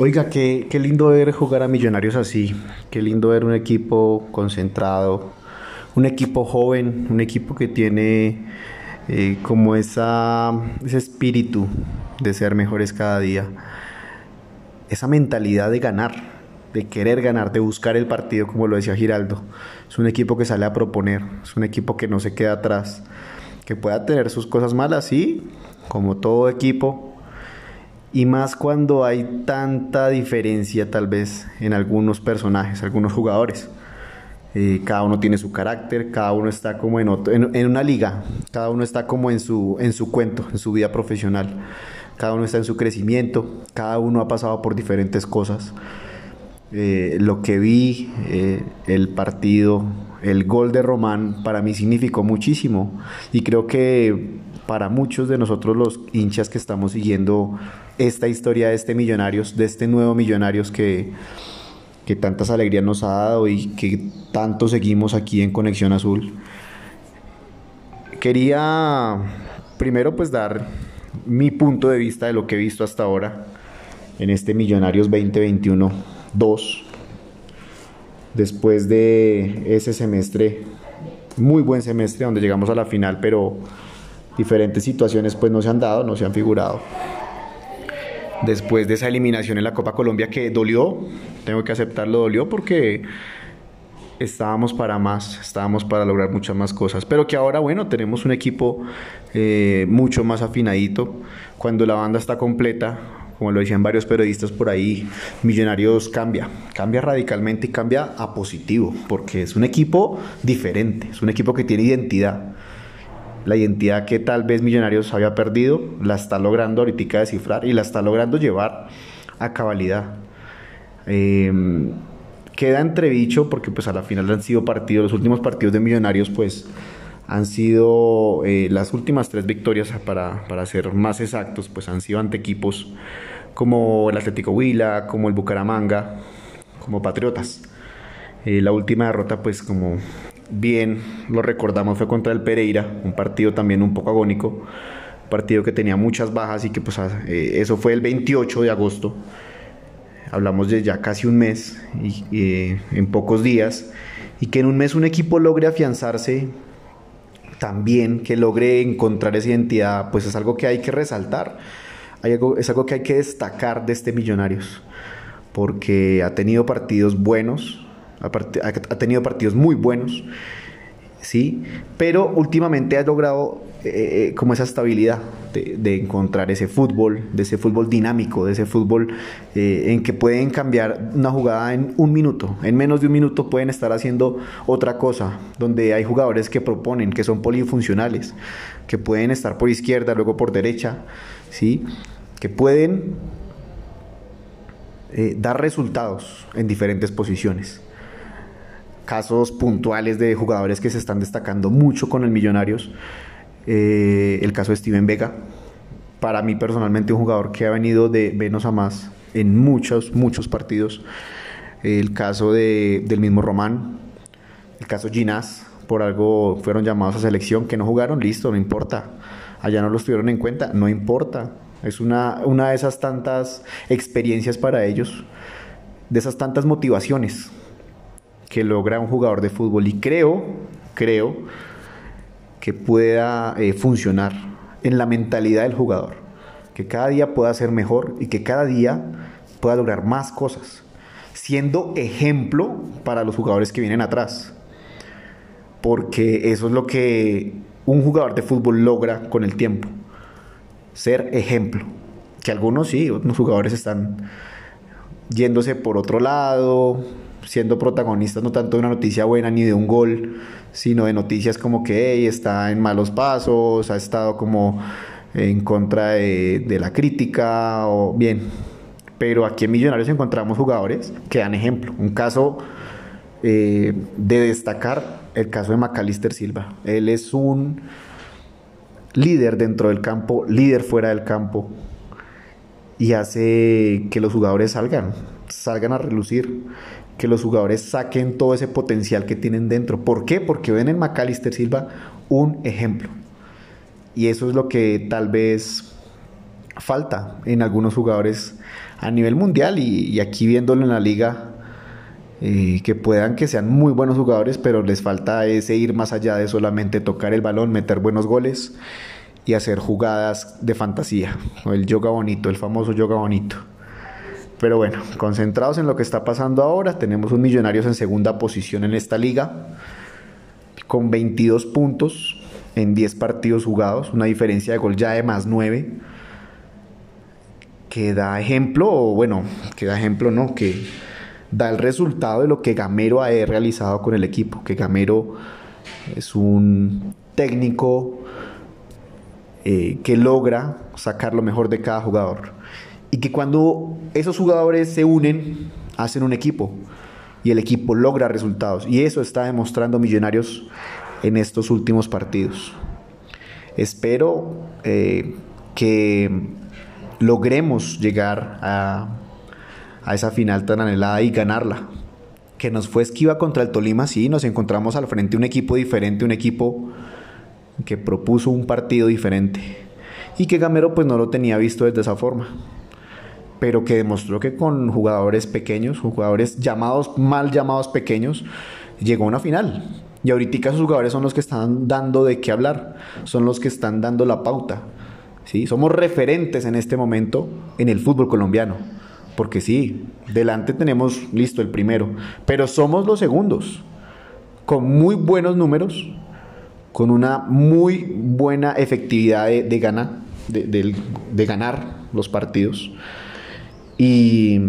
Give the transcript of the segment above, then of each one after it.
Oiga, qué, qué lindo ver jugar a Millonarios así, qué lindo ver un equipo concentrado, un equipo joven, un equipo que tiene eh, como esa, ese espíritu de ser mejores cada día, esa mentalidad de ganar, de querer ganar, de buscar el partido, como lo decía Giraldo. Es un equipo que sale a proponer, es un equipo que no se queda atrás, que pueda tener sus cosas malas, sí, como todo equipo, y más cuando hay tanta diferencia tal vez en algunos personajes, algunos jugadores. Eh, cada uno tiene su carácter, cada uno está como en, en, una liga, cada uno está como en su, en su cuento, en su vida profesional, cada uno está en su crecimiento, cada uno ha pasado por diferentes cosas. Eh, lo que vi, eh, el partido, el gol de Román, para mí significó muchísimo y creo que para muchos de nosotros los hinchas que estamos siguiendo esta historia de este Millonarios, de este nuevo Millonarios que, que tantas alegrías nos ha dado y que tanto seguimos aquí en Conexión Azul. Quería primero pues dar mi punto de vista de lo que he visto hasta ahora en este Millonarios 2021-2. Después de ese semestre, muy buen semestre donde llegamos a la final, pero diferentes situaciones pues no se han dado, no se han figurado. Después de esa eliminación en la Copa Colombia que dolió, tengo que aceptarlo, dolió porque estábamos para más, estábamos para lograr muchas más cosas, pero que ahora, bueno, tenemos un equipo eh, mucho más afinadito. Cuando la banda está completa, como lo decían varios periodistas por ahí, Millonarios cambia, cambia radicalmente y cambia a positivo, porque es un equipo diferente, es un equipo que tiene identidad la identidad que tal vez Millonarios había perdido, la está logrando ahorita descifrar y la está logrando llevar a cabalidad. Em, queda entredicho porque pues a la final han sido partidos, los últimos partidos de Millonarios pues han sido eh, las últimas tres victorias para, para, ser más exactos pues han sido ante equipos como el Atlético Huila, como el Bucaramanga, como Patriotas. Eh, la última derrota pues como bien lo recordamos fue contra el Pereira, un partido también un poco agónico, partido que tenía muchas bajas y que pues ah, eh, eso fue el 28 de agosto. Hablamos de ya casi un mes y, eh, en pocos días y que en un mes un equipo logre afianzarse también, que logre encontrar esa identidad, pues es algo que hay que resaltar. Hay algo, es algo que hay que destacar de este Millonarios, porque ha tenido partidos buenos, ha, tenido partidos muy buenos, ¿sí? Pero últimamente ha logrado eh, eh, como esa estabilidad de, encontrar ese fútbol, de ese fútbol dinámico, de ese fútbol eh, en que pueden cambiar una jugada en un minuto, en menos de un minuto pueden estar haciendo otra cosa, donde hay jugadores que proponen, que son polifuncionales, que pueden estar por izquierda, luego por derecha, ¿sí? Que pueden dar resultados en diferentes posiciones casos puntuales de jugadores que se están destacando mucho con el Millonarios. Eh, el caso de Steven Vega, para mí personalmente un jugador que ha venido de menos a más en muchos, muchos partidos. El caso de, del mismo Román, el caso Ginás, por algo fueron llamados a selección, que no jugaron, listo, no importa. Allá no los tuvieron en cuenta, no importa. Es una, una de esas tantas experiencias para ellos, de esas tantas motivaciones que logra un jugador de fútbol y creo, creo que pueda eh, funcionar en la mentalidad del jugador, que cada día pueda ser mejor y que cada día pueda lograr más cosas, siendo ejemplo para los jugadores que vienen atrás, porque eso es lo que un jugador de fútbol logra con el tiempo, ser ejemplo, que algunos sí, otros jugadores están yéndose por otro lado, siendo protagonistas no tanto de una noticia buena ni de un gol, sino de noticias como que está en malos pasos, ha estado como en contra de, la crítica, o bien. Pero aquí en Millonarios encontramos jugadores que dan ejemplo. Un caso eh, de destacar, el caso de Macalister Silva. Él es un líder dentro del campo, líder fuera del campo, y hace que los jugadores salgan, salgan a relucir que los jugadores saquen todo ese potencial que tienen dentro. ¿Por qué? Porque ven en Macalister Silva un ejemplo. Y eso es lo que tal vez falta en algunos jugadores a nivel mundial y, aquí viéndolo en la liga, eh, que puedan que sean muy buenos jugadores, pero les falta ese ir más allá de solamente tocar el balón, meter buenos goles y hacer jugadas de fantasía, el yoga bonito, el famoso yoga bonito. Pero bueno, concentrados en lo que está pasando ahora, tenemos un Millonarios en segunda posición en esta liga, con 22 puntos en 10 partidos jugados, una diferencia de gol ya de más 9, que da ejemplo, o bueno, que da ejemplo, no, que da el resultado de lo que Gamero ha realizado con el equipo, que Gamero es un técnico eh, que logra sacar lo mejor de cada jugador y que cuando esos jugadores se unen, hacen un equipo y el equipo logra resultados. Y eso está demostrando Millonarios en estos últimos partidos. Espero eh, que logremos llegar a, a esa final tan anhelada y ganarla. Que nos fue esquiva contra el Tolima, sí, nos encontramos al frente un equipo diferente, un equipo que propuso un partido diferente. Y que Gamero pues no lo tenía visto desde esa forma pero que demostró que con jugadores pequeños, jugadores llamados, mal llamados pequeños, llegó a una final. Y ahorita esos jugadores son los que están dando de qué hablar, son los que están dando la pauta. ¿sí? Somos referentes en este momento en el fútbol colombiano. Porque sí, delante tenemos listo el primero, pero somos los segundos, con muy buenos números, con una muy buena efectividad de, de, ganar los partidos y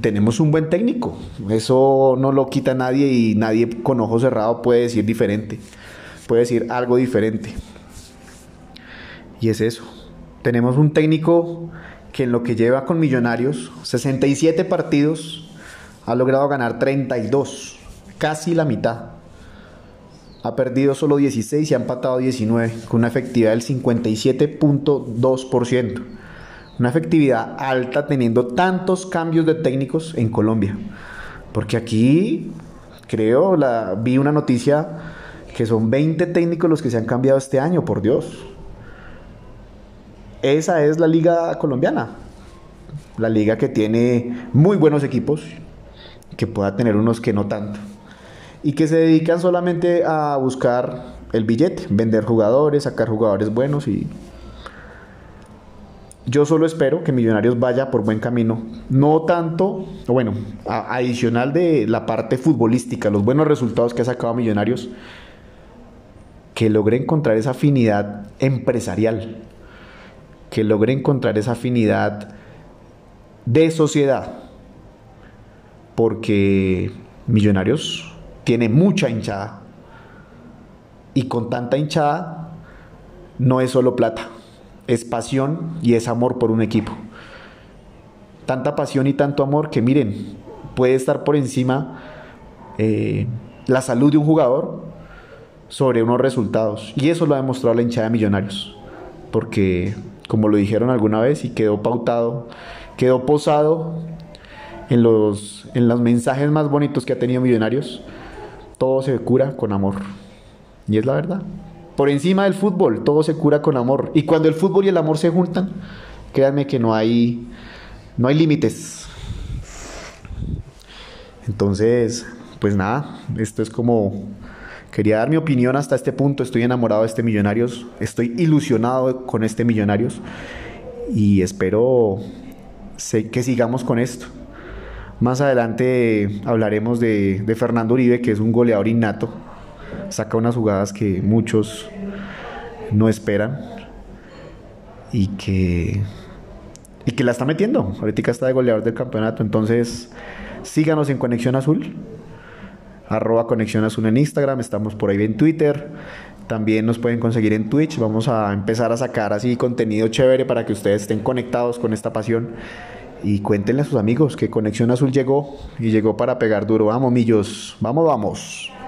tenemos un buen técnico. Eso no lo quita nadie y nadie con ojo cerrado puede decir diferente. Puede decir algo diferente. Y es eso. Tenemos un técnico que en lo que lleva con Millonarios, 67 partidos, ha logrado ganar 32, casi la mitad. Ha perdido solo 16 y ha empatado 19, con una efectividad del 57.2% una efectividad alta teniendo tantos cambios de técnicos en Colombia. Porque aquí, creo, la, vi una noticia que son 20 técnicos los que se han cambiado este año, por Dios. Esa es la liga colombiana. La liga que tiene muy buenos equipos, que pueda tener unos que no tanto. Y que se dedican solamente a buscar el billete, vender jugadores, sacar jugadores buenos y yo solo espero que Millonarios vaya por buen camino. No tanto, bueno, adicional de la parte futbolística, los buenos resultados que ha sacado Millonarios, que logre encontrar esa afinidad empresarial, que logre encontrar esa afinidad de sociedad. Porque Millonarios tiene mucha hinchada. Y con tanta hinchada no es solo plata es pasión y es amor por un equipo. Tanta pasión y tanto amor que miren, puede estar por encima eh, la salud de un jugador sobre unos resultados. Y eso lo ha demostrado la hinchada de Millonarios. Porque, como lo dijeron alguna vez y quedó pautado, quedó posado en los, en los mensajes más bonitos que ha tenido Millonarios, todo se cura con amor. Y es la verdad. Por encima del fútbol, todo se cura con amor. Y cuando el fútbol y el amor se juntan, créanme que no hay, no hay límites. Entonces, pues nada, esto es como... Quería dar mi opinión hasta este punto. Estoy enamorado de este Millonarios. Estoy ilusionado con este Millonarios. Y espero que sigamos con esto. Más adelante hablaremos de, Fernando Uribe, que es un goleador innato saca unas jugadas que muchos no esperan y que, y que la está metiendo. Ahorita está de goleador del campeonato. Entonces, síganos en Conexión Azul. Arroba Conexión Azul en Instagram. Estamos por ahí en Twitter. También nos pueden conseguir en Twitch. Vamos a empezar a sacar así contenido chévere para que ustedes estén conectados con esta pasión. Y cuéntenle a sus amigos que Conexión Azul llegó y llegó para pegar duro. Vamos, millos. Vamos, vamos.